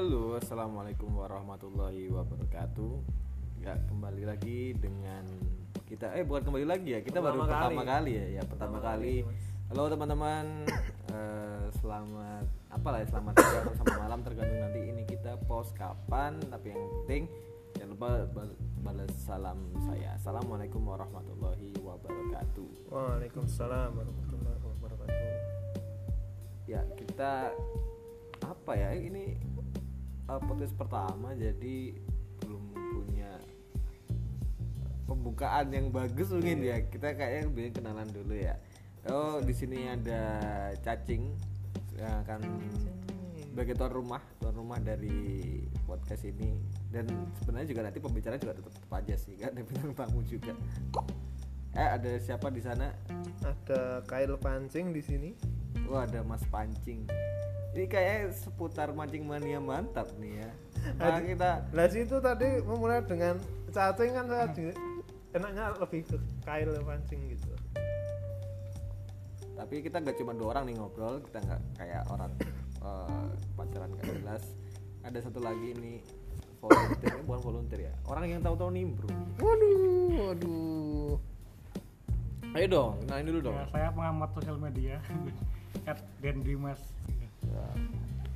Halo, assalamualaikum warahmatullahi wabarakatuh. Ya kembali lagi dengan kita. Eh bukan kembali lagi ya, kita baru Pertama pertama kali. kali ya. Ya pertama, Pertama kali. kali. Halo teman-teman, Eh, selamat apa lah ya, selamat siang sama malam tergantung nanti ini kita post kapan. Tapi yang penting jangan lupa bal- balas salam saya. Assalamualaikum warahmatullahi wabarakatuh. Waalaikumsalam warahmatullahi wabarakatuh. ya kita apa ya ini uh, podcast pertama jadi belum punya pembukaan yang bagus mungkin ya. Kita kayaknya bikin kenalan dulu ya. Oh di sini ada cacing yang akan sebagai tuan rumah tuan rumah dari podcast ini. Dan sebenarnya juga nanti pembicara juga tetap, tetap aja sih kan ada bintang tamu juga. Eh ada siapa di sana? Ada kail pancing di sini. Wah ada Mas Pancing. Ini kayak seputar mancing mania mantap nih ya. Nah, kita Lah situ tadi memulai dengan cacing kan saya enaknya lebih ke kail pancing gitu. tapi kita nggak cuma dua orang nih ngobrol, kita nggak kayak orang eh, pacaran gak jelas. Ada satu lagi nih volunteer, eh, bukan volunteer ya. Orang yang tahu-tahu nimbrung. Waduh, waduh. Ayo dong, kenalin dulu dong. Ya, saya pengamat sosial media. At Dan Dimas.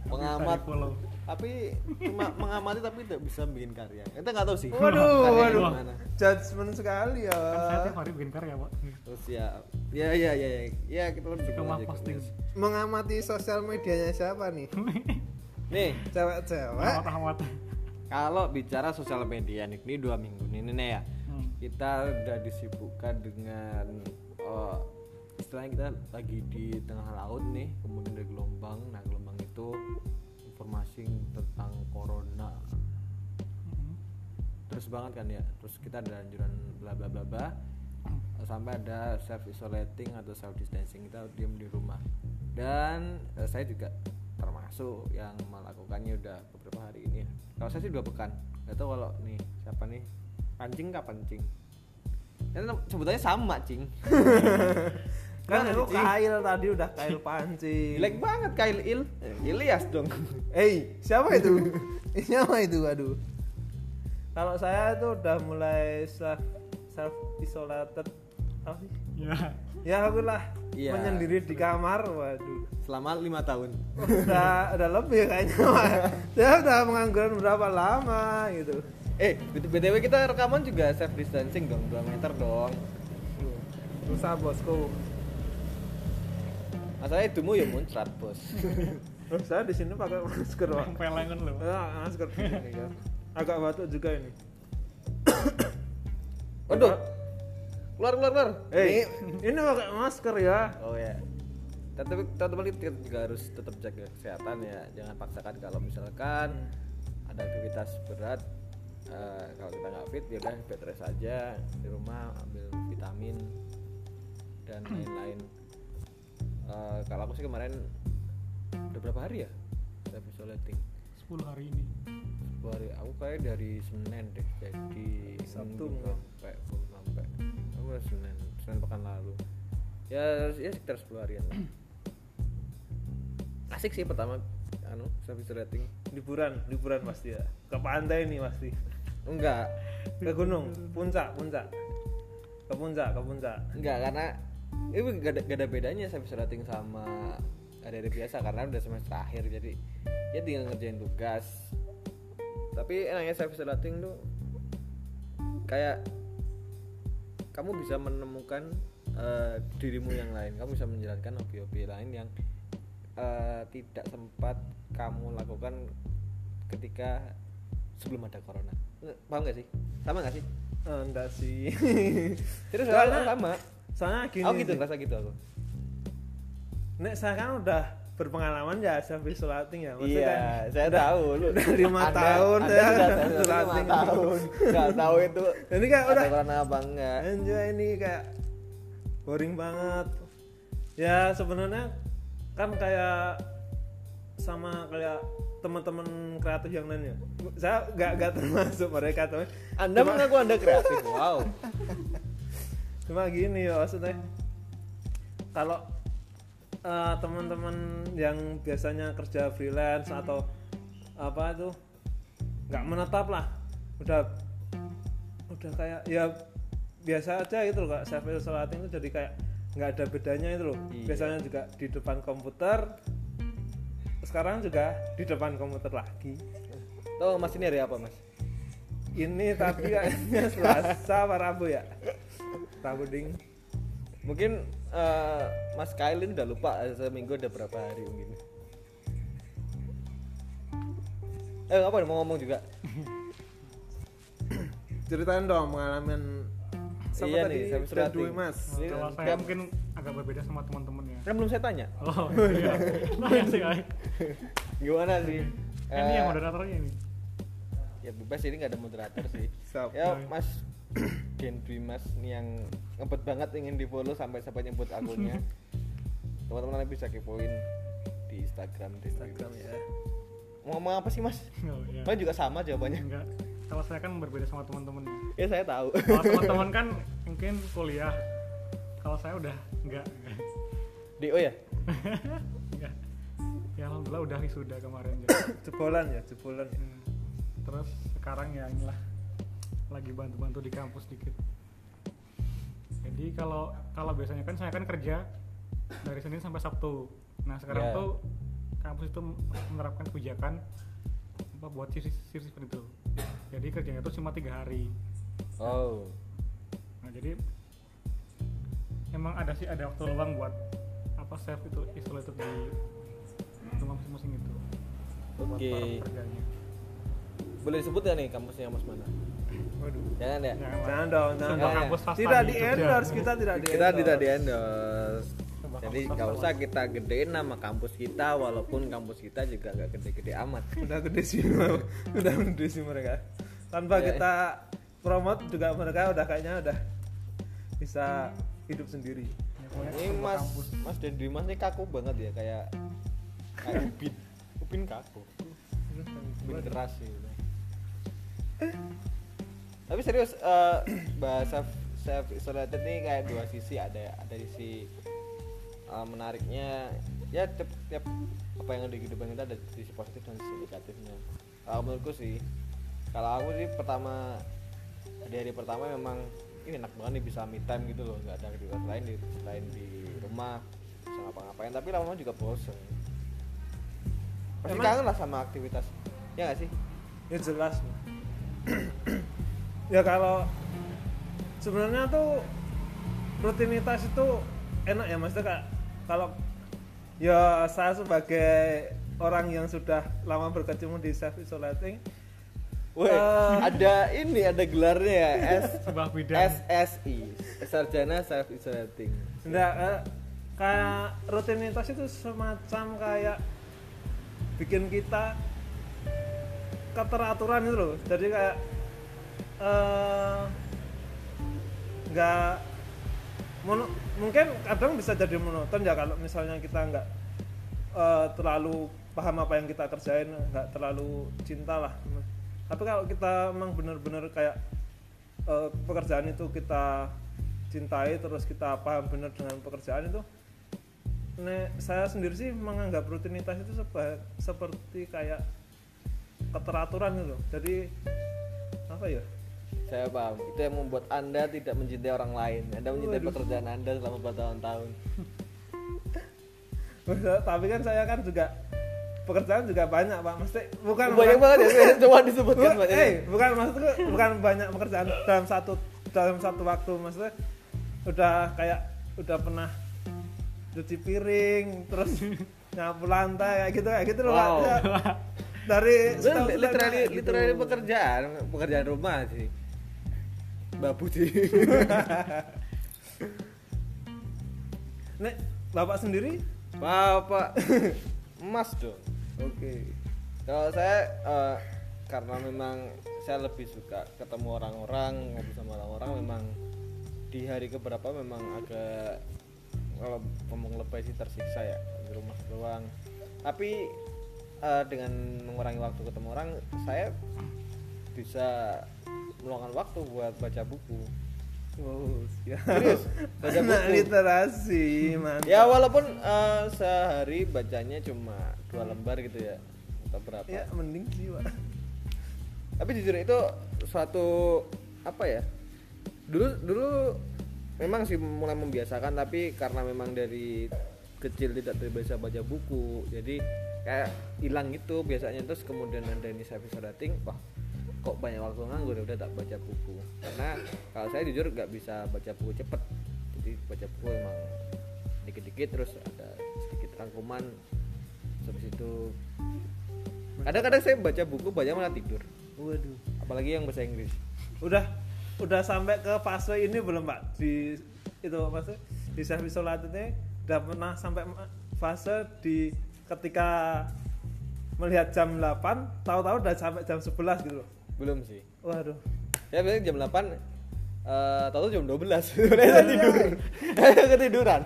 Pengamat, di-follow. tapi cuma mengamati tapi tidak bisa bikin karya. Kita nggak tahu sih. Waduh, waduh. gimana. Judgement sekali ya. Kan saya tiap hari bikin karya, Pak. Terus ya, ya, ya, ya, ya, ya kita lebih Suka mah aja ke posting. Mengamati sosial medianya siapa nih? Nih, Cewek-cewek. Kalau bicara sosial media nih, ini dua minggu ini nih ya, Hmm. kita udah disibukkan dengan eh, istilahnya kita lagi di tengah laut nih, kemudian ada gelombang. Nah gelombang itu informasi tentang corona Hmm. terus banget kan ya. Terus kita ada anjuran bla bla bla bla sampai ada self isolating atau self distancing kita diam di rumah. Dan eh, saya juga termasuk yang melakukannya udah beberapa hari ini. Kalau saya sih dua pekan. Gak tahu kalau nih siapa nih pancing kapan cing? Sebutannya sama cing. Kan lu kail tadi udah kail pancing. Jelek banget Kyle Il. Ilyas dong. Eh, siapa itu? siapa itu? Aduh. Kalau saya itu udah mulai self self isolated apa sih? Ya. Ya aku lah Iya. menyendiri di kamar. Waduh. Selama lima tahun. Udah udah lebih kayaknya. Saya udah pengangguran berapa lama gitu. Eh, btw kita rekaman juga self distancing dong, 2 meter dong. Susah bosku. Masalahnya hidungmu ya muncrat bos. Oh, saya di sini pakai masker, Pak. Pelengan loh. Ya, masker kan. Agak batuk juga ini. Waduh, keluar keluar keluar. Eh, ini pakai masker ya. Oh ya. Tapi teman-teman kita juga harus tetap jaga kesehatan ya. Jangan paksakan kalau misalkan ada aktivitas berat. Eh, kalau kita nggak fit ya udah bed rest aja di rumah ambil vitamin dan lain-lain. Eh, kalau aku sih kemarin udah berapa hari ya? Saya isolating. 10 hari ini. Sepuluh hari aku kayak dari Senin deh jadi Sabtu sampai belum sampai aku udah Senin Senin pekan lalu ya ya sekitar 10 harian lah asik sih pertama anu service rating Liburan, liburan pasti ya. Ke pantai nih pasti. Enggak. Ke gunung, puncak, puncak. Ke puncak, ke puncak. enggak karena itu gak ada, gak ada bedanya service rating sama hari-hari biasa karena udah semester akhir jadi ya tinggal ngerjain tugas. Tapi enaknya service rating tuh kayak kamu bisa menemukan eh, dirimu yang lain. Kamu bisa menjalankan hobi-hobi lain yang eh, tidak sempat kamu lakukan ketika sebelum ada corona paham gak sih? Sama gak sih? Eh, enggak sih. terus Soalnya- sama Soalnya gini. aku gitu ngerasa gitu aku. Nek saya kan udah berpengalaman ya self isolating ya. Maksudnya iya kan saya tahu. lu udah lima Anda- tahun Anda saya sudah self lima tahun. Nggak tahu itu Ini kayak udah corona apa enggak. Anjay ini kayak boring banget. Ya sebenarnya kan kayak sama kayak teman-teman kreatif yang lain ya. Saya nggak nggak termasuk mereka teman. anda mengaku anda kreatif wow Cuma gini ya maksudnya kalau eh, teman-teman yang biasanya kerja freelance atau apa tuh nggak menetap lah udah udah kayak ya biasa aja gitu loh kak self isolating itu jadi kayak nggak ada bedanya itu loh Iya. biasanya juga di depan komputer sekarang juga di depan komputer lagi. Tuh mas ini hari apa mas? ini tapi kayaknya selasa apa rabu ya? Rabu ding. Mungkin eh, Mas Kailin udah lupa eh, seminggu udah berapa hari mungkin. Eh apa nih, mau ngomong juga? ceritain dong pengalaman. Sama Iya tadi? nih, mas. Kan- saya mungkin agak berbeda sama teman-teman ya Kan belum saya tanya. oh iya Tanya sih Ay. Gimana sih? Eh, ini yang Eh, moderatornya ini ya bebas ini nggak ada moderator sih. Siap. Ya Mas Gen Dwi Mas ini yang ngebet banget ingin di follow sampai sampai nyebut akunnya. Teman-teman bisa kepoin di Instagram di Instagram ya Mau ngomong apa sih Mas? oh, iya. Mas juga sama jawabannya. enggak kalau saya kan berbeda sama teman-teman Ya saya tahu. kalau teman-teman kan mungkin kuliah kalau saya udah enggak DO ya? enggak ya alhamdulillah udah wisuda kemarin jebolan ya jebolan ya Hmm. terus sekarang ya inilah lagi bantu-bantu di kampus dikit jadi kalau kalau biasanya kan saya kan kerja dari Senin sampai Sabtu nah sekarang Yeah. tuh kampus itu menerapkan kebijakan apa buat sisi sisi seperti itu jadi kerjanya itu cuma tiga hari Oh. nah jadi emang ada sih ada waktu luang buat apa self itu isolated di rumah masing-masing itu buat Oke. para pekerjanya Boleh disebut gak nih kampusnya Mas mana? waduh Jangan ya? Jangan jangan dong jangan kampus swasta tidak di endorse kita tidak di kita tidak di endorse. jadi nggak usah kita gedein nama kampus kita walaupun kampus kita juga nggak gede-gede amat udah gede sih udah gede sih mereka tanpa Ya. kita promote juga mereka udah kayaknya udah bisa hidup sendiri. Ya, ini mas kampus. mas dan Dwi mas ini kaku banget ya kayak kayak upin upin kaku. Upin keras sih tapi serius eh, bahasa self isolated ini kayak dua sisi ada ada sisi eh, menariknya. Ya tiap, tiap apa yang ada di kehidupan kita ada sisi positif dan sisi negatifnya. Kalau menurutku sih kalau aku sih pertama di hari pertama memang ini enak banget nih bisa me time gitu loh nggak ada aktivitas lain di lain di rumah bisa ngapa-ngapain. Tapi lama-lama juga bosen. Pasti Emang- kangen lah sama aktivitas. Ya nggak sih? Ya jelas. Ya kalau sebenarnya tuh rutinitas itu enak ya maksudnya kak kalau ya saya sebagai orang yang sudah lama berkecimpung di self isolating Woi, Eh. ada ini ada gelarnya ya S sebuah bidang SSI Sarjana Self Isolating Enggak, eh, kayak rutinitas itu semacam kayak bikin kita keteraturan itu loh. Jadi kayak eh nggak mono, mungkin kadang bisa jadi monoton ya kalau misalnya kita nggak eh, terlalu paham apa yang kita kerjain, nggak terlalu cinta lah. Tapi kalau kita memang benar-benar kayak eh, pekerjaan itu kita cintai terus kita paham benar dengan pekerjaan itu nek saya sendiri sih menganggap rutinitas itu seba- seperti kayak keteraturan gitu. Jadi apa ya? Saya paham. Itu yang membuat anda tidak mencintai orang lain. Anda mencintai Waduh. pekerjaan anda selama bertahun-tahun. Tapi kan saya kan juga pekerjaan juga banyak pak. Mesti bukan Banyak bukan- banget ya Coba disebutkan Bu- banyak eh, bukan maksudku bukan banyak pekerjaan dalam satu dalam satu waktu. Maksudnya udah kayak udah pernah cuci piring terus nyapu lantai kayak gitu kayak gitu loh Pak. Wow. Ya, dari literally, gitu. literally pekerjaan Pekerjaan rumah sih. Babu sih nek bapak sendiri? Bapak Emas dong oke Kalau saya eh, karena memang saya lebih suka ketemu orang-orang, ngobrol sama orang-orang memang di hari keberapa memang agak kalau ngomong lebay sih tersiksa ya di rumah doang. Tapi eh, dengan mengurangi waktu ketemu orang, saya bisa meluangkan waktu buat baca buku. wow ya Serius, baca anak buku. literasi mantap Ya walaupun eh, sehari bacanya cuma dua lembar gitu ya, atau berapa? Ya mending sih pak. Tapi jujur itu suatu apa ya dulu dulu memang sih mulai membiasakan tapi karena memang dari kecil tidak terbiasa baca buku jadi kayak hilang gitu biasanya. Terus kemudian ada inisiatif rating wah kok banyak waktu nganggur ya udah tak baca buku. Karena kalau saya jujur nggak bisa baca buku cepet jadi baca buku emang dikit-dikit terus ada sedikit rangkuman habis itu kadang-kadang saya baca buku banyak malah tidur. Waduh. Apalagi yang bahasa Inggris. Udah udah sampai ke fase ini belum pak? Di itu fase di self isolat ini udah pernah sampai fase di ketika melihat jam 8 tahu-tahu udah sampai jam 11 gitu loh. Belum sih. Waduh. Ya biasanya jam 8 eh tahu jam 12 saya tidur. Ketiduran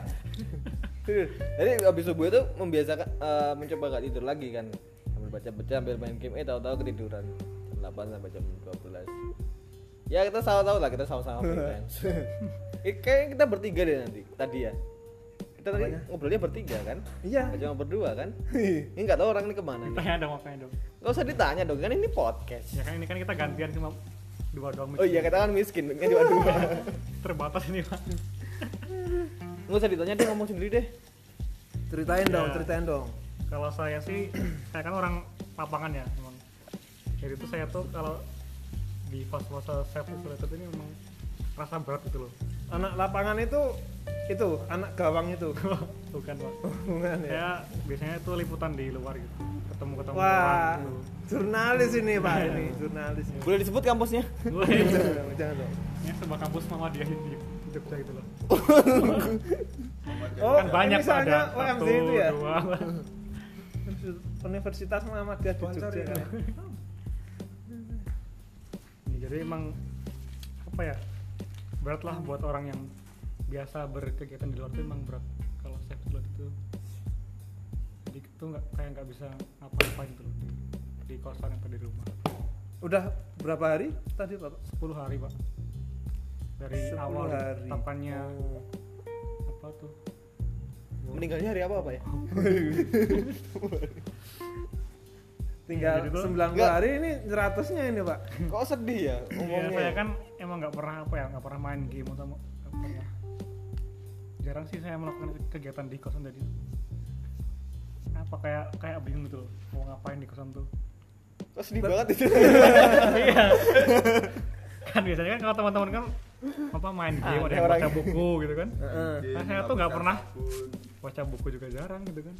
jadi habis subuh itu membiasakan eh, mencoba gak tidur lagi kan. Sambil baca baca sambil main game eh tahu-tahu ketiduran. Jam 8 sampai jam 12 ya kita sama tahu lah kita sama-sama freelance Eh, kayaknya kita bertiga deh nanti tadi ya. Kita tadi Apanya? ngobrolnya bertiga kan? Iya. Gak cuma berdua kan? Ini nggak tahu orang ini ke mana nih. Tanya dong, makanya dong. Gak usah ditanya dong kan ini podcast. Ya kan ini kan kita gantian cuma dua doang. oh iya kita kan miskin kan cuma dua Terbatas ini pak. nggak usah ditanya dia ngomong sendiri deh ceritain dong Ya. ceritain dong Kalau saya sih, saya kan orang lapangan ya emang. Jadi itu saya tuh kalau di fase-fase self isolated ini memang rasa berat gitu loh. anak lapangan itu itu anak gawang itu Bukan pak. bukan ya Saya biasanya itu liputan di luar gitu. Ketemu-ketemu wah orang gitu. jurnalis ini pak ini jurnalis boleh disebut kampusnya Wah, jangan jangan dong Ini sebuah kampus Muhammadiyah di di Jogja gitu loh. oh kan banyak pak ada satu, itu ya. Universitas Muhammadiyah di Jogja ini. Ya, jadi emang apa ya berat lah buat orang yang biasa berkegiatan di luar itu emang berat. Kalau self load itu jadi itu nggak kayak nggak bisa ngapa-ngapain tuh di, di kosan atau di rumah. Udah berapa hari tadi pak? 10 hari pak dari 10 awal hari. tapannya Oh. apa tuh? Meninggalnya hari apa apa ya? Tinggal tuh- 90 Enggak. hari ini ratusnya ini pak. Kok sedih ya? Ya ngomongnya saya kan emang nggak pernah apa ya nggak pernah main game atau nggak pernah jarang sih saya melakukan kegiatan di kosan tadi. Apa kayak kayak bingung gitu loh mau ngapain di kosan tuh. Kok sedih banget itu? Iya. Kan biasanya kan kalau teman-teman kan apa main game Ada ada yang orang- baca buku gitu kan. Heeh. Nah, saya tuh nggak pernah baca buku juga jarang gitu kan.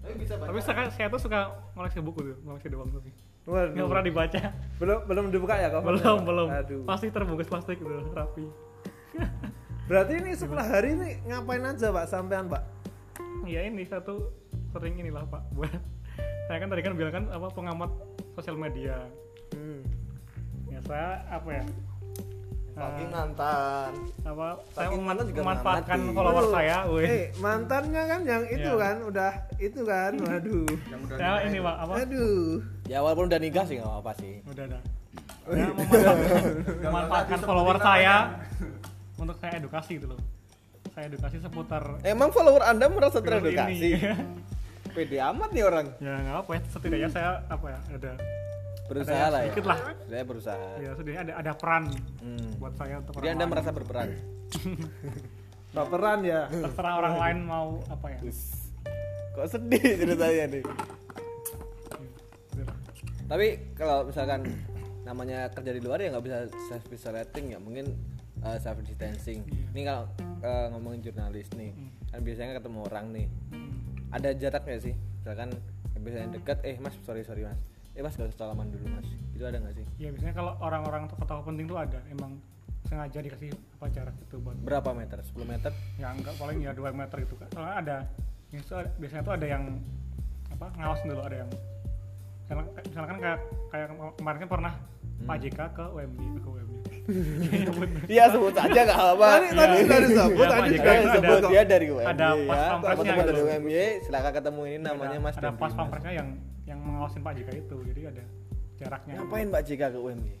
Tapi bisa tapi saya, saya tuh suka ngoleksi buku tuh ngoleksi doang tapi. Waduh. nggak pernah dibaca. Belum belum dibuka ya kau belum belum. aduh. Pasti terbungkus plastik gitu rapi. Berarti ini 10 hari ini ngapain aja pak? Sampean pak? Ya ini saya tuh sering inilah pak buat saya kan tadi kan bilang kan apa pengamat sosial media. Hmm. ya saya apa ya fucking eh, mantan. Apa? Saya mantan juga memanfaatkan follower Aduh, saya weh eh mantannya kan yang itu Iya. kan udah itu kan waduh. saya ini pak apa? Aduh. Ya walaupun udah nikah sih nggak apa-apa sih. Udah ada saya memanfaatkan, memanfaatkan follower saya untuk saya edukasi gitu loh. Saya edukasi seputar emang follower anda merasa teredukasi? pede amat nih orang. Ya nggak apa ya setidaknya saya apa ya ada berusaha lah ya. sedikit lah. saya berusaha. Ya setidaknya ada ada peran Hmm. buat saya untuk jadi anda lain. merasa berperan? Baperan ya. Terserah orang lain mau apa ya. Kok sedih ceritanya nih? Tapi kalau misalkan namanya kerja di luar ya nggak bisa self isolating ya. Mungkin uh, self distancing. Iya. ini kalau uh, ngomongin jurnalis nih Hmm. kan biasanya ketemu orang nih. Hmm. ada jarak nggak sih? Misalkan biasanya dekat eh mas sorry sorry mas eh mas gak usah salaman dulu mas. Itu ada nggak sih? Ya biasanya kalau orang-orang tokoh-tokoh penting tuh ada. Emang sengaja dikasih apa jarak itu buat berapa meter? 10 meter? Ya enggak. Paling ya 2 meter gitu kan soalnya ada. Biasanya tuh ada yang apa ngawas dulu ada yang misalkan, misalkan kayak kayak kemarin kan pernah Pak JK ke UMY ke UMY iya sebut aja nggak apa tadi tadi tadi sebut Iya, tadi sebut. dia dari UMY ada pas ya pampresnya dari gitu. UMY silakan ketemu ini namanya ada, Mas ada pas pampresnya yang yang mengawasin Pak JK itu jadi ada jaraknya. Ngapain Pak JK ke UMY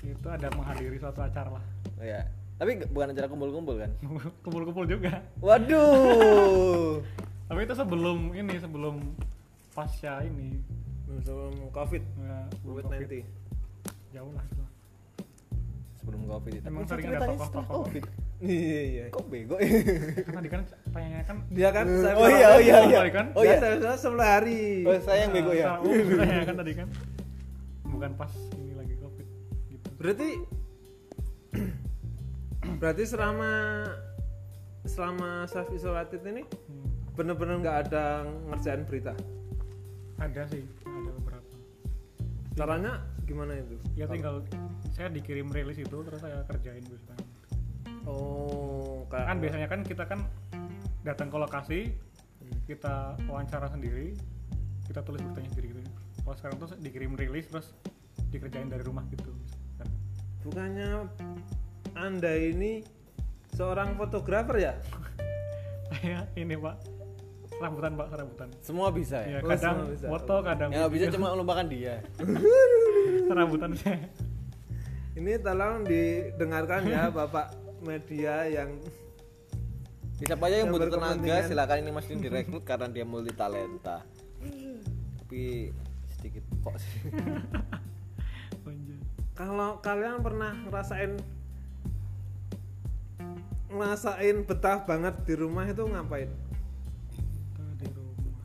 itu ada menghadiri suatu acara lah. Oh, ya tapi bukan acara kumpul-kumpul kan? Kumpul-kumpul juga. Waduh. Tapi itu sebelum ini sebelum pasca ini. Sebelum covid. Ya, covid belum 19 jauh lah itu. sebelum covid itu Emang sering ada ceritanya tokoh- setelah tokoh. covid iya iya. Kok bego? Kan tadi kan tanyanya kan dia kan saya oh iya oh iya iya Tadi kan? oh iya. Saya saya sebelah hari. Oh saya yang bego ya? Oh, tanya kan tadi kan. Bukan pas ini lagi covid gitu. Berarti berarti selama selama self isolated ini Hmm. bener-bener nggak ada ngerjain berita? Ada sih ada beberapa. Caranya gimana itu? Ya tinggal saya dikirim rilis itu terus saya kerjain biasanya oh kayak kan biasanya kan kita kan datang ke lokasi kita wawancara sendiri kita tulis beritanya sendiri gitu. Kalau sekarang tuh dikirim rilis terus dikerjain dari rumah gitu. Bukannya anda ini seorang fotografer ya? Saya ini pak. Serabutan pak serabutan. Semua bisa ya? Ya Oh, kadang semua bisa. foto kadang yang nggak bisa cuma melupakan dia serabutan saya ini tolong didengarkan ya bapak media yang Siapa aja yang Yang butuh tenaga silakan ini Mas Din direkrut karena dia multi talenta. Tapi sedikit kok sih. Kalau kalian pernah ngerasain ngerasain betah banget di rumah itu ngapain? Di rumah.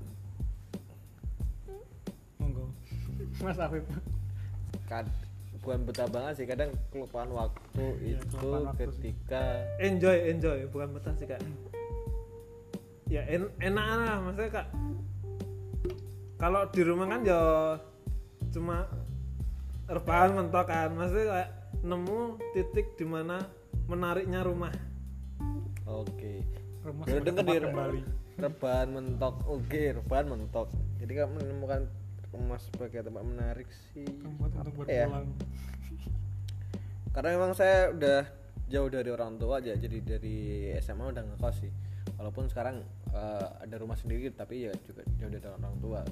Monggo. Mas Afif Kad bukan betah banget sih kadang kelupaan waktu Iya, itu kelupaan waktu sih. ketika enjoy enjoy bukan betah sih kak. Ya en enak lah maksudnya kak. Kalau di rumah kan ya cuma rebahan mentok kan maksudnya kayak nemu titik di mana menariknya rumah. Oke. Rumah Udah seperti denger tempat di kembali. rebahan mentok oke rebahan mentok. Jadi kamu menemukan rumah sebagai tempat menarik sih. Tempat untuk Apa ya? berpulang karena memang saya udah jauh dari orang tua aja jadi dari SMA udah ngekos sih. Walaupun sekarang eh, ada rumah sendiri tapi ya juga jauh dari orang tua.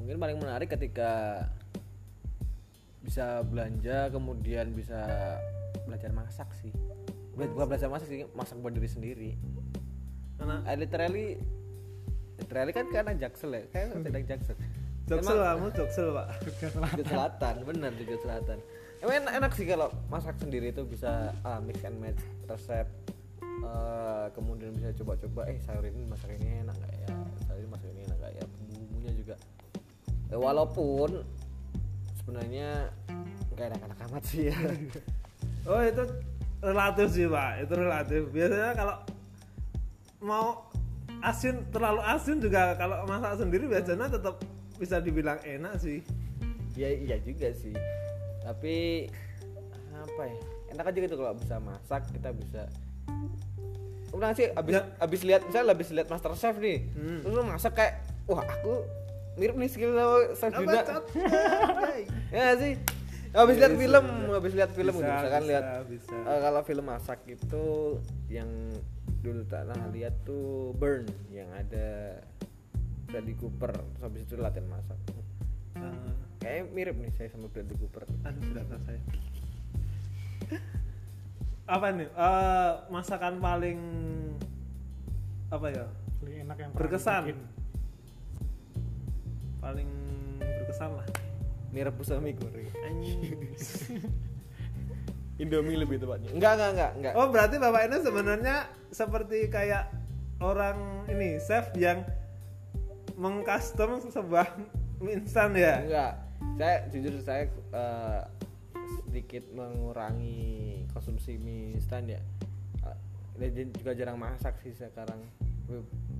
Mungkin paling menarik ketika bisa belanja kemudian bisa belajar masak sih. Bela- bukan belajar masak sih masak buat diri sendiri. Karena I literally literally kan karena jaksel ya? Kayak tidak jaksel joksel kamu joksel pak Jogja Selatan Jogja Selatan bener Jogja Selatan. Emang enak, enak sih kalau masak sendiri itu bisa ah, mix and match resep Eh, kemudian bisa coba-coba eh sayur ini masak ini enak nggak ya? Sayur ini masak ini enak nggak ya? Bumbunya juga. Eh, walaupun sebenarnya nggak enak-enak amat sih ya. Oh itu relatif sih pak. Itu relatif. Biasanya kalau mau asin terlalu asin juga kalau masak sendiri biasanya tetap bisa dibilang enak sih. Ya iya juga sih. Tapi apa ya? Enak aja gitu kalau bisa masak kita bisa. Udah sih abis Ya. abis lihat misalnya abis lihat Master Chef nih Hmm. terus lu masak kayak wah aku mirip nih skill sama Chef Juna ya nggak sih. Abis lihat Bisa, film abis lihat film Bisa, gitu misalkan bisa, lihat bisa. eh, kalau film masak itu yang dulu tak pernah lihat tuh Burn yang ada Bradley Cooper terus habis itu latihan masak Ah, Kayaknya mirip nih saya sama Bradley Cooper. aduh sudah selesai apa nih Eh, masakan paling apa ya paling enak yang Berkesan. dibikin. paling berkesan lah Mie rebus sama mie goreng. Indomie lebih tepatnya. Enggak, enggak, enggak, enggak. oh berarti bapak ini sebenarnya seperti kayak orang ini chef yang mengcustom sebuah mie instan ya Enggak. Saya jujur saya eh, sedikit mengurangi konsumsi mie instan ya. Eh, dan juga jarang masak sih sekarang.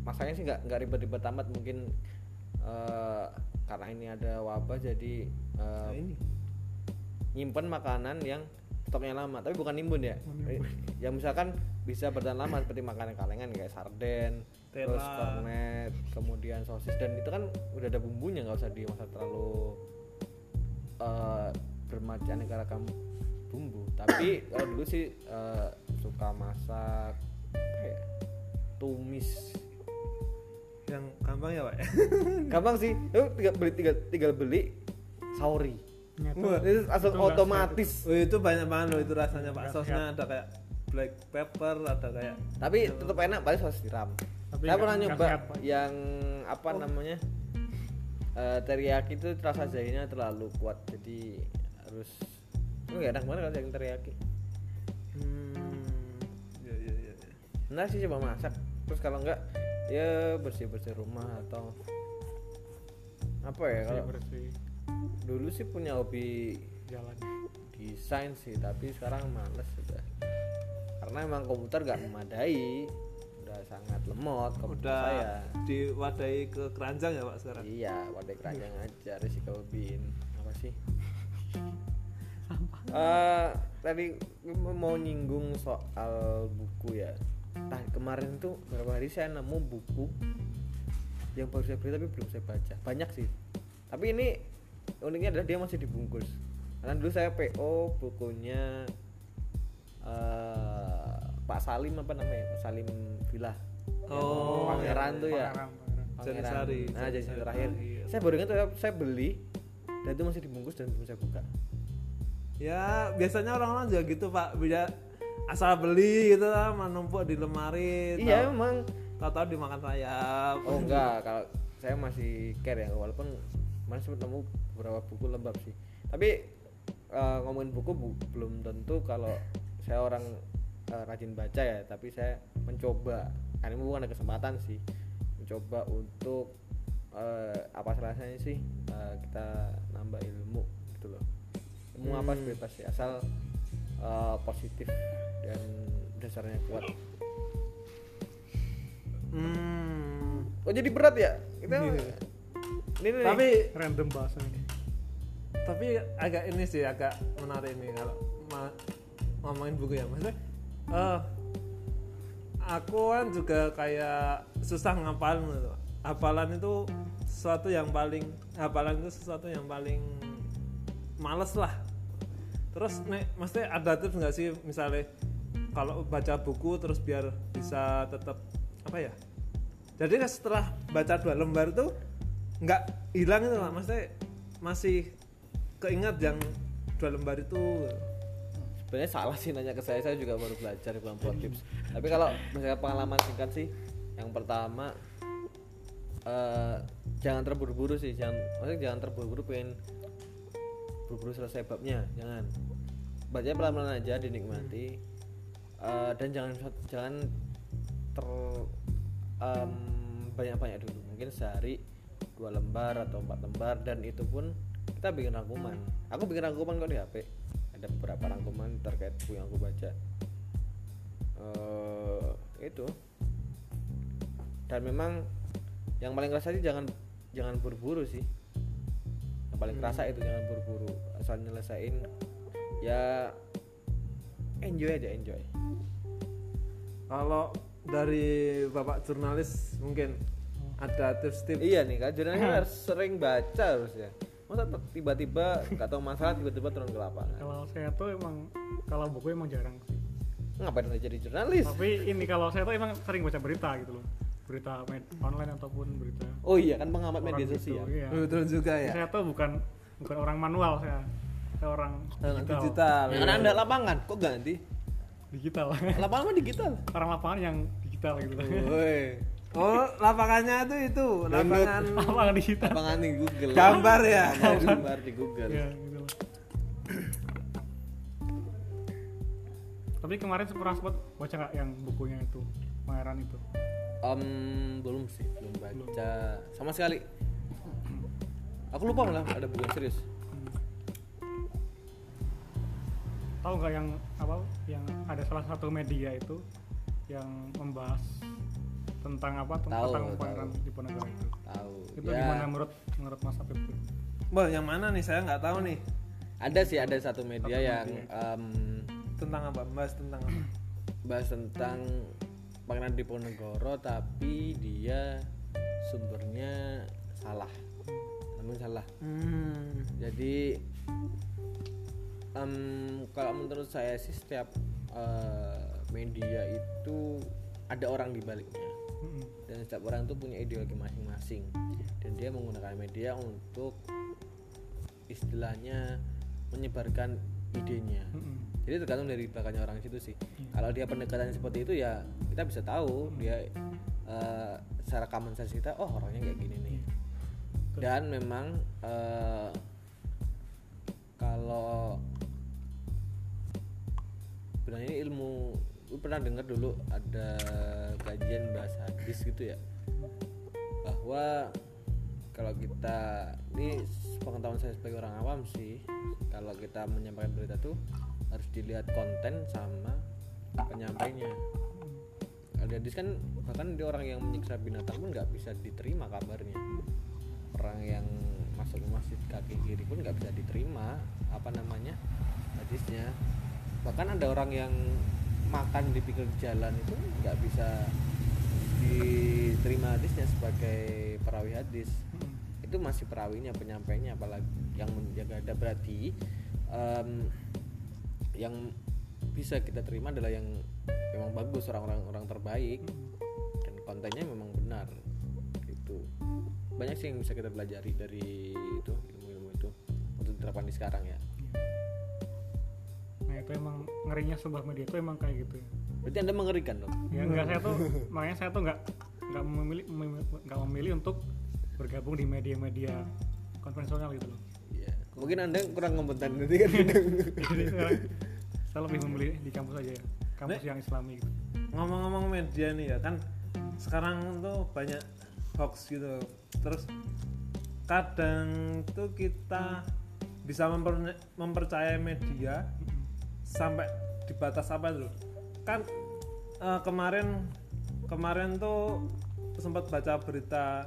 Masaknya sih enggak enggak ribet-ribet amat mungkin eh, karena ini ada wabah jadi eh, Nah, ini nyimpen makanan yang stoknya lama tapi bukan nimbun ya yang misalkan bisa bertahan lama seperti makanan kalengan kayak sarden Terus kornet kemudian sosis dan itu kan udah ada bumbunya nggak usah dimasak terlalu eh bermacam ragam bumbu. Tapi kalau dulu sih eh, suka masak ya, tumis. Yang gampang ya pak? Gampang sih. Lu tinggal beli tinggal, tinggal beli sauri. Nyatu. Wah, itu langsung Itu otomatis. oh, itu banyak banget loh itu rasanya pak. Sausnya ada kayak black pepper ada kayak tapi tetap enak paling saus tiram Tapi saya pernah nyoba yang apa namanya eh, teriyaki itu rasa jahinya terlalu kuat jadi harus itu nggak enak banget kalau yang teriyaki. Hmm. Ya ya ya. Nah sih coba masak terus kalau enggak ya bersih bersih rumah atau apa ya bersih kalau bersih dulu sih punya hobi jalan. desain sih tapi sekarang males sudah. Karena emang komputer nggak memadai sangat lemot Udah saya. diwadahi ke keranjang ya Pak sekarang? iya wadai keranjang aja risiko bin. Apa sih? Eh, tadi mau nyinggung soal buku ya. Nah kemarin tuh beberapa hari saya nemu buku yang baru saya beli tapi belum saya baca. Banyak sih. Tapi ini uniknya adalah dia masih dibungkus. Karena dulu saya PO bukunya eh, Pak Salim apa namanya? Pak Salim Villa. Oh, Pangeran tuh ya. Pangeran. Janisari, nah jadi terakhir. Terakhir. saya baru ingat saya beli dan itu masih dibungkus dan belum saya buka. Ya biasanya orang-orang juga gitu Pak, bisa asal beli gitu lah, menumpuk di lemari. iya tahu- emang Tahu-tahu dimakan rayap. oh enggak. Kalau saya masih care ya walaupun masih sempat nemu beberapa buku lembab sih. Tapi eh, ngomongin buku bu- belum tentu kalau saya orang eh, rajin baca ya tapi saya mencoba. Kan ini bukan ada kesempatan sih mencoba untuk eh, apa salahnya sih eh, kita nambah ilmu gitu loh. Ilmu apa Hmm. bebas sih? Asal eh, positif dan dasarnya kuat. Hmm. oh jadi berat ya? Kita Iya. ini nih Tapi random bahasa ini. Tapi agak ini sih agak menarik ini kalau ngomongin buku ya. Maksudnya eh aku kan juga kayak susah ngapalin gitu hafalan itu sesuatu yang paling hafalan itu sesuatu yang paling males lah. Terus nek maksudnya ada tips nggak sih? Misalnya kalau baca buku terus biar bisa tetap apa ya? Jadi kan setelah baca dua lembar itu nggak hilang itu lah maksudnya masih keingat yang dua lembar itu sebenarnya salah sih nanya ke saya saya juga baru belajar bukan buat tips. Tapi kalau misalnya pengalaman singkat sih yang pertama eh, jangan terburu-buru sih jangan maksudnya jangan terburu-buru pengen buru-buru selesai babnya jangan. Bacanya pelan-pelan aja dinikmati. Eh, dan jangan jangan ter em, banyak-banyak dulu mungkin sehari dua lembar atau empat lembar dan itu pun kita bikin rangkuman. Aku bikin rangkuman kok di HP ada beberapa rangkuman terkait buku yang aku baca. Eh itu. Dan memang yang paling kerasa sih jangan jangan buru-buru sih. Yang paling kerasa itu jangan buru-buru. Asal nyelesain ya enjoy aja enjoy. Kalau dari bapak jurnalis mungkin ada tips-tips? Iya nih kan jurnalnya harus sering baca harusnya masa tiba-tiba nggak tahu masalah tiba-tiba turun ke lapangan? Kalau saya tuh emang kalau buku emang jarang sih. Ngapain udah jadi jurnalis? Tapi ini kalau saya tuh emang sering baca berita gitu loh. Berita med- online ataupun berita oh iya kan pengamat media gitu, sosial. iya. betul juga ya. Saya tuh bukan bukan orang manual saya saya orang digital, digital Ya, karena anda lapangan kok ganti? Digital. Lapangan mah digital. Orang lapangan yang digital gitu. Woi, oh lapangannya itu itu lapangan lapangan digital lapangan di Google. Gambar ya gambar di Google. Ya gitu tapi kemarin pernah sempat baca nggak yang bukunya itu pangeran itu? Em, belum sih belum baca. Sama sekali. Aku lupa malah ada buku yang serius. Tahu nggak yang apa yang ada salah satu media itu yang membahas tentang apa? Tentang Tahu, tahu. pangeran Diponegoro itu. Tahu. Itu ya. gimana menurut menurut Mas Apip? Wah, yang mana nih? Saya nggak tahu nih. Ada sih ada satu media Satu yang media. em, tentang apa? Bahas tentang apa? Bahas tentang Pangeran Diponegoro tapi dia sumbernya salah. Namun salah. Hmm. jadi em, kalau menurut saya sih setiap eh, media itu ada orang di baliknya Dan setiap orang itu punya ideologi masing-masing. Dan dia menggunakan media untuk istilahnya menyebarkan idenya. Jadi tergantung dari belakangnya orang situ sih. Kalau dia pendekatan seperti itu ya kita bisa tahu dia eh, secara common sense kita oh orangnya kayak gini nih. Dan memang eh, kalau benar ini ilmu lu pernah dengar dulu ada kajian bahasa hadis gitu ya? Bahwa kalau kita ini pengetahuan saya sebagai orang awam sih kalau kita menyampaikan berita tuh harus dilihat konten sama penyampainya. Ada hadis kan bahkan dia orang yang menyiksa binatang pun nggak bisa diterima kabarnya. Orang yang masuk masjid kaki kiri pun nggak bisa diterima apa namanya hadisnya. Bahkan ada orang yang makan di pinggir jalan itu nggak bisa diterima hadisnya sebagai perawi hadis. Hmm. itu masih perawinya penyampainya apalagi yang menjaga ada. Berarti em, yang bisa kita terima adalah yang memang bagus orang-orang orang terbaik. Dan kontennya memang benar itu banyak sih yang bisa kita pelajari dari itu ilmu-ilmu itu untuk diterapkan di sekarang ya itu emang ngerinya sebuah media itu emang kayak gitu ya. Berarti anda mengerikan dong ya enggak saya tuh makanya saya tuh nggak nggak memilih mem- nggak memilih untuk bergabung di media-media konvensional gitu loh. Iya. mungkin anda kurang kompeten nanti kan? Jadi sekarang saya lebih memilih di kampus aja ya kampus Nek. yang islami gitu. ngomong-ngomong media nih ya kan sekarang tuh banyak hoax gitu. Terus kadang tuh kita bisa memper- mempercayai media sampai di batas apa dulu kan eh, kemarin kemarin tuh sempat baca berita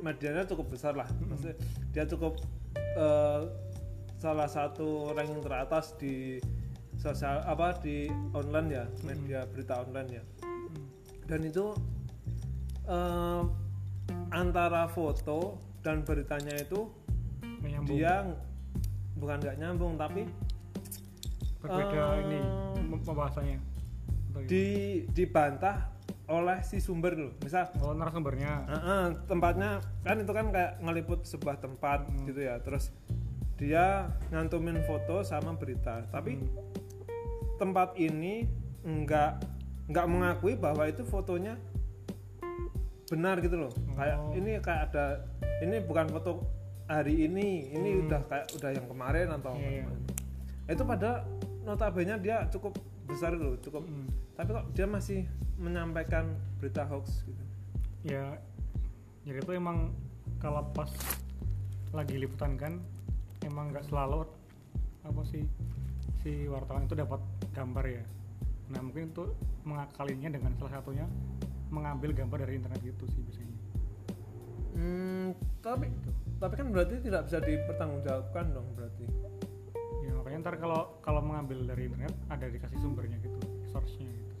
medianya cukup besar lah. Maksudnya dia cukup eh, salah satu ranking teratas di sosial apa di online ya media berita online ya. Dan itu eh, antara foto dan beritanya itu Nggak nyambung dia bukan nggak nyambung tapi berbeda Eh, ini pem- pembahasannya di dibantah oleh si sumber loh misal oh narasumbernya eh, eh, tempatnya kan itu kan kayak ngeliput sebuah tempat Hmm. gitu ya terus dia nyantumin foto sama berita tapi Hmm. tempat ini nggak nggak mengakui bahwa itu fotonya benar gitu loh kayak Oh. ini kayak ada ini bukan foto hari ini ini Hmm. udah kayak udah yang kemarin atau Iya, iya. Itu pada notabene dia cukup besar loh cukup. Mm. tapi kok dia masih menyampaikan berita hoax gitu? Ya jadi itu emang kalau pas lagi liputan kan emang nggak selalu apa sih si wartawan itu dapat gambar ya. Nah mungkin itu mengakalinya dengan salah satunya mengambil gambar dari internet gitu sih biasanya. Hmm, tapi tapi kan berarti tidak bisa dipertanggungjawabkan dong berarti ntar kalau kalau mengambil dari internet ada dikasih sumbernya gitu source-nya gitu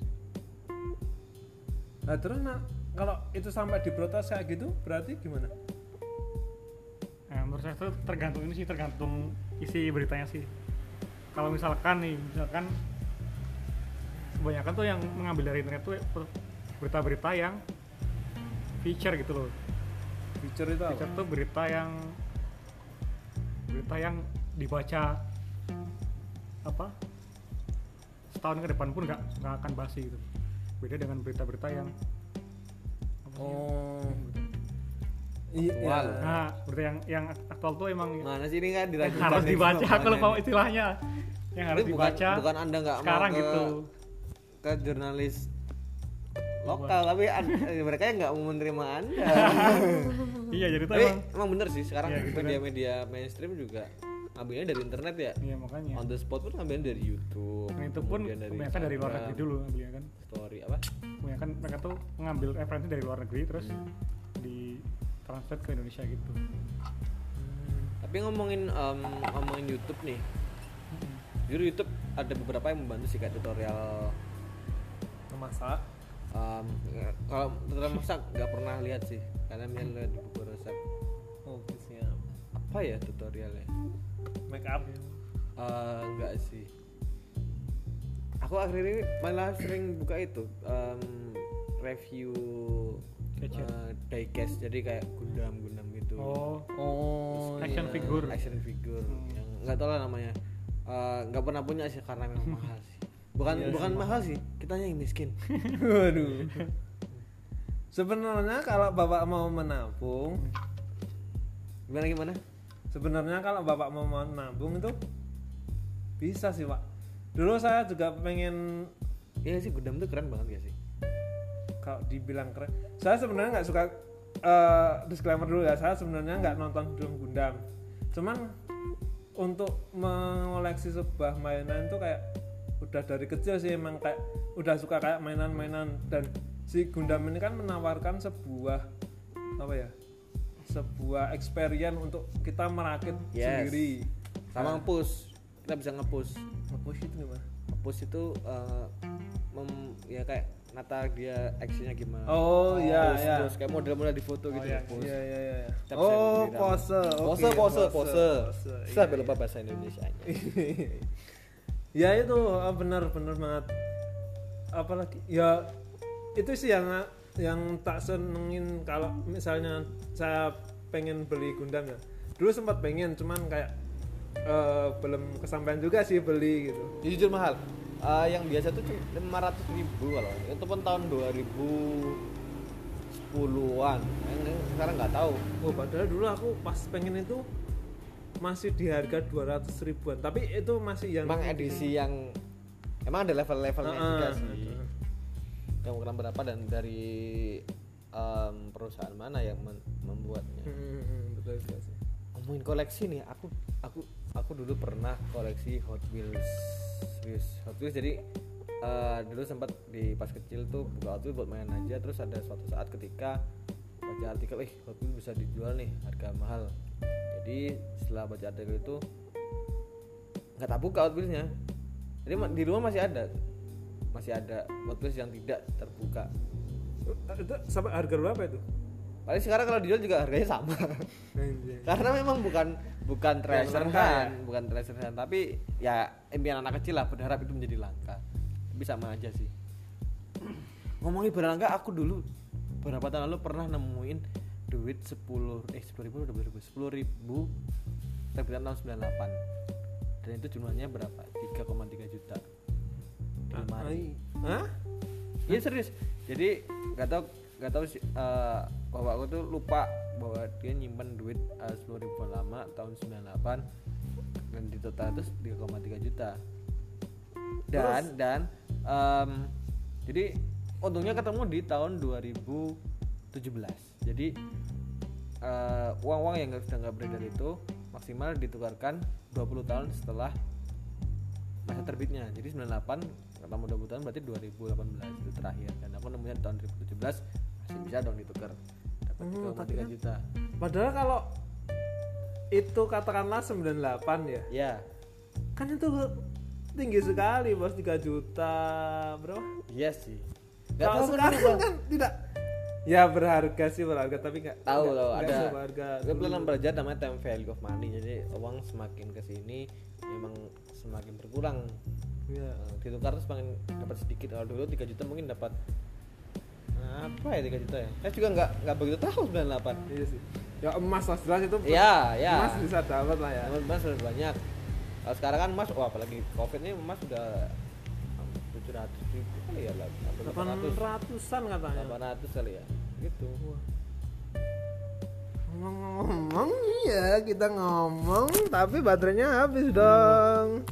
nah terus nah, kalau itu sampai diprotes kayak gitu berarti gimana Nah, menurut saya itu tergantung ini sih tergantung isi beritanya sih. Kalau misalkan nih, misalkan kebanyakan tuh yang mengambil dari internet tuh berita-berita yang feature gitu loh. feature itu apa Feature tuh berita yang berita yang dibaca apa setahun ke depan pun nggak nggak akan basi gitu. Beda dengan berita-berita yang apa sih? oh Aktual. iya Nah, berita yang yang aktual tuh emang mana sih ini kan yang diragukan harus dibaca lupa konten. istilahnya yang harus Itu bukan, dibaca bukan anda nggak mau sekarang ke, gitu ke jurnalis lokal tapi eh, mereka yang nggak mau menerima anda iya jadi itu tapi emang emang bener sih sekarang Iya, gitu kan. media-media mainstream juga ngambilnya dari internet ya? Iya makanya. On the spot pun ngambilnya dari YouTube dan itu pun kemudian kebanyakan dari luar negeri dulu ngambilnya kan. Story apa? Kebanyakan mereka tuh mengambil referensi dari luar negeri terus di translate ke Indonesia gitu. Tapi ngomongin em, ngomongin YouTube nih. Jujur YouTube ada beberapa yang membantu sih kayak tutorial memasak. Em, kalau tutorial masak nggak pernah lihat sih. Karena misalnya lihat di buku resep. Oh siap apa ya tutorialnya make up. Eh, enggak sih. Aku akhir ini malah sering buka itu em, review Gadget. eh, diecast. Jadi kayak gundam gundam gitu. Oh. Oh Action iya. figure. action figure. Hmm. yang nggak tahu lah namanya. Eh, nggak pernah punya sih karena memang mahal sih. Bukan Iya sih, bukan mahal sih. Kitanya yang miskin. Waduh. Sebenarnya kalau bapak mau menabung gimana gimana sebenarnya kalau bapak mau nabung itu bisa sih pak. Dulu saya juga pengen Iya sih Gundam tuh keren banget gak sih? Kalau dibilang keren. Saya sebenarnya nggak suka eh, disclaimer dulu ya. Saya sebenarnya nggak nonton film Gundam. Cuman untuk mengoleksi sebuah mainan itu kayak udah dari kecil sih emang kayak udah suka kayak mainan-mainan. Dan si Gundam ini kan menawarkan sebuah apa ya sebuah experience untuk kita merakit Yes. sendiri sama nge-push kita bisa nge-push nge-push itu gimana nge-push itu eh, mem- ya kayak nata dia actionnya gimana oh iya Terus- iya terus kayak model-model di foto gitu iya, nge-push. Iya iya iya. Oh pose. pose pose pose Iya, sampai iya. lupa bahasa Indonesia ya itu ah, benar benar banget. Apalagi ya itu sih yang yang tak senengin kalau misalnya saya pengen beli Gundam ya. Dulu sempat pengen cuman kayak eh, belum kesampaian juga sih beli gitu. Ya, jujur mahal Eh, yang biasa tuh cuma 500 ribu kalau itu pun tahun 2010-an Yang sekarang nggak tahu Oh padahal dulu aku pas pengen itu masih di harga 200 ribuan tapi itu masih yang emang edisi yang emang ada level-levelnya Heeh, juga sih. Yang ukuran berapa dan dari em, perusahaan mana yang men- membuatnya? Hmm, betul betul sih. ngomongin koleksi nih aku aku aku dulu pernah koleksi Hot Wheels Wheels Hot Wheels. Jadi eh, dulu sempat di pas kecil tuh buka Hot Wheels buat main aja. Terus ada suatu saat ketika baca artikel eh Hot Wheels bisa dijual nih harga mahal. Jadi setelah baca artikel itu nggak tak buka Hot Wheelsnya. Jadi di rumah masih ada masih ada Wheels yang tidak terbuka. Itu sampai harga berapa itu? paling sekarang kalau dijual juga harganya sama. Karena memang bukan bukan treasure ya? hunt bukan treasure hunt. Tapi ya impian anak kecil lah berharap itu menjadi langka. Tapi sama aja sih. Ngomongin barang langka aku dulu beberapa tahun lalu pernah nemuin duit 10 eh 10 ribu udah ribu? 10 ribu terbitan tahun 98 dan itu jumlahnya berapa? 3,3 juta Hah? Iya serius. Jadi nggak tahu nggak tahu sih eh, bahwa aku tuh lupa bahwa dia nyimpen duit sepuluh ribu lama tahun 98 dan di total itu 3,3 juta. Dan dan em, jadi untungnya ketemu di tahun 2017. Jadi eh, uang-uang yang nggak- sudah nggak beredar itu maksimal ditukarkan 20 tahun setelah masa terbitnya. Jadi 98 ketemu 20 tahun berarti 2018 itu terakhir. Dan aku nemunya tahun 2017 masih bisa dong ditukar. Dapat Hmm, 3,3 tapi kan- juta. Padahal kalau itu katakanlah 98 ya. ya Kan itu tinggi sekali bos 3 juta berapa? iya sih. Nggak Kalau sekarang kan tidak ya berharga sih berharga tapi nggak tahu loh nggak ada seberharga gue pernah belajar namanya time value of money jadi uang semakin ke sini memang semakin berkurang Iya. Eh, ditukar terus semakin dapat sedikit kalau dulu 3 juta mungkin dapat apa ya 3 juta ya saya juga nggak nggak begitu tahu 98 Iya sih. Ya emas lah jelas itu. Iya, ya. Emas bisa dapat lah ya. Emas emas sudah banyak. Kalau sekarang kan emas, wah apalagi covid ini emas sudah tujuh ratus ribu kali ya lah, atau delapan ratus, 800-an katanya. delapan ratus kali ya, gitu. Ngomong iya kita ngomong tapi baterainya habis dong.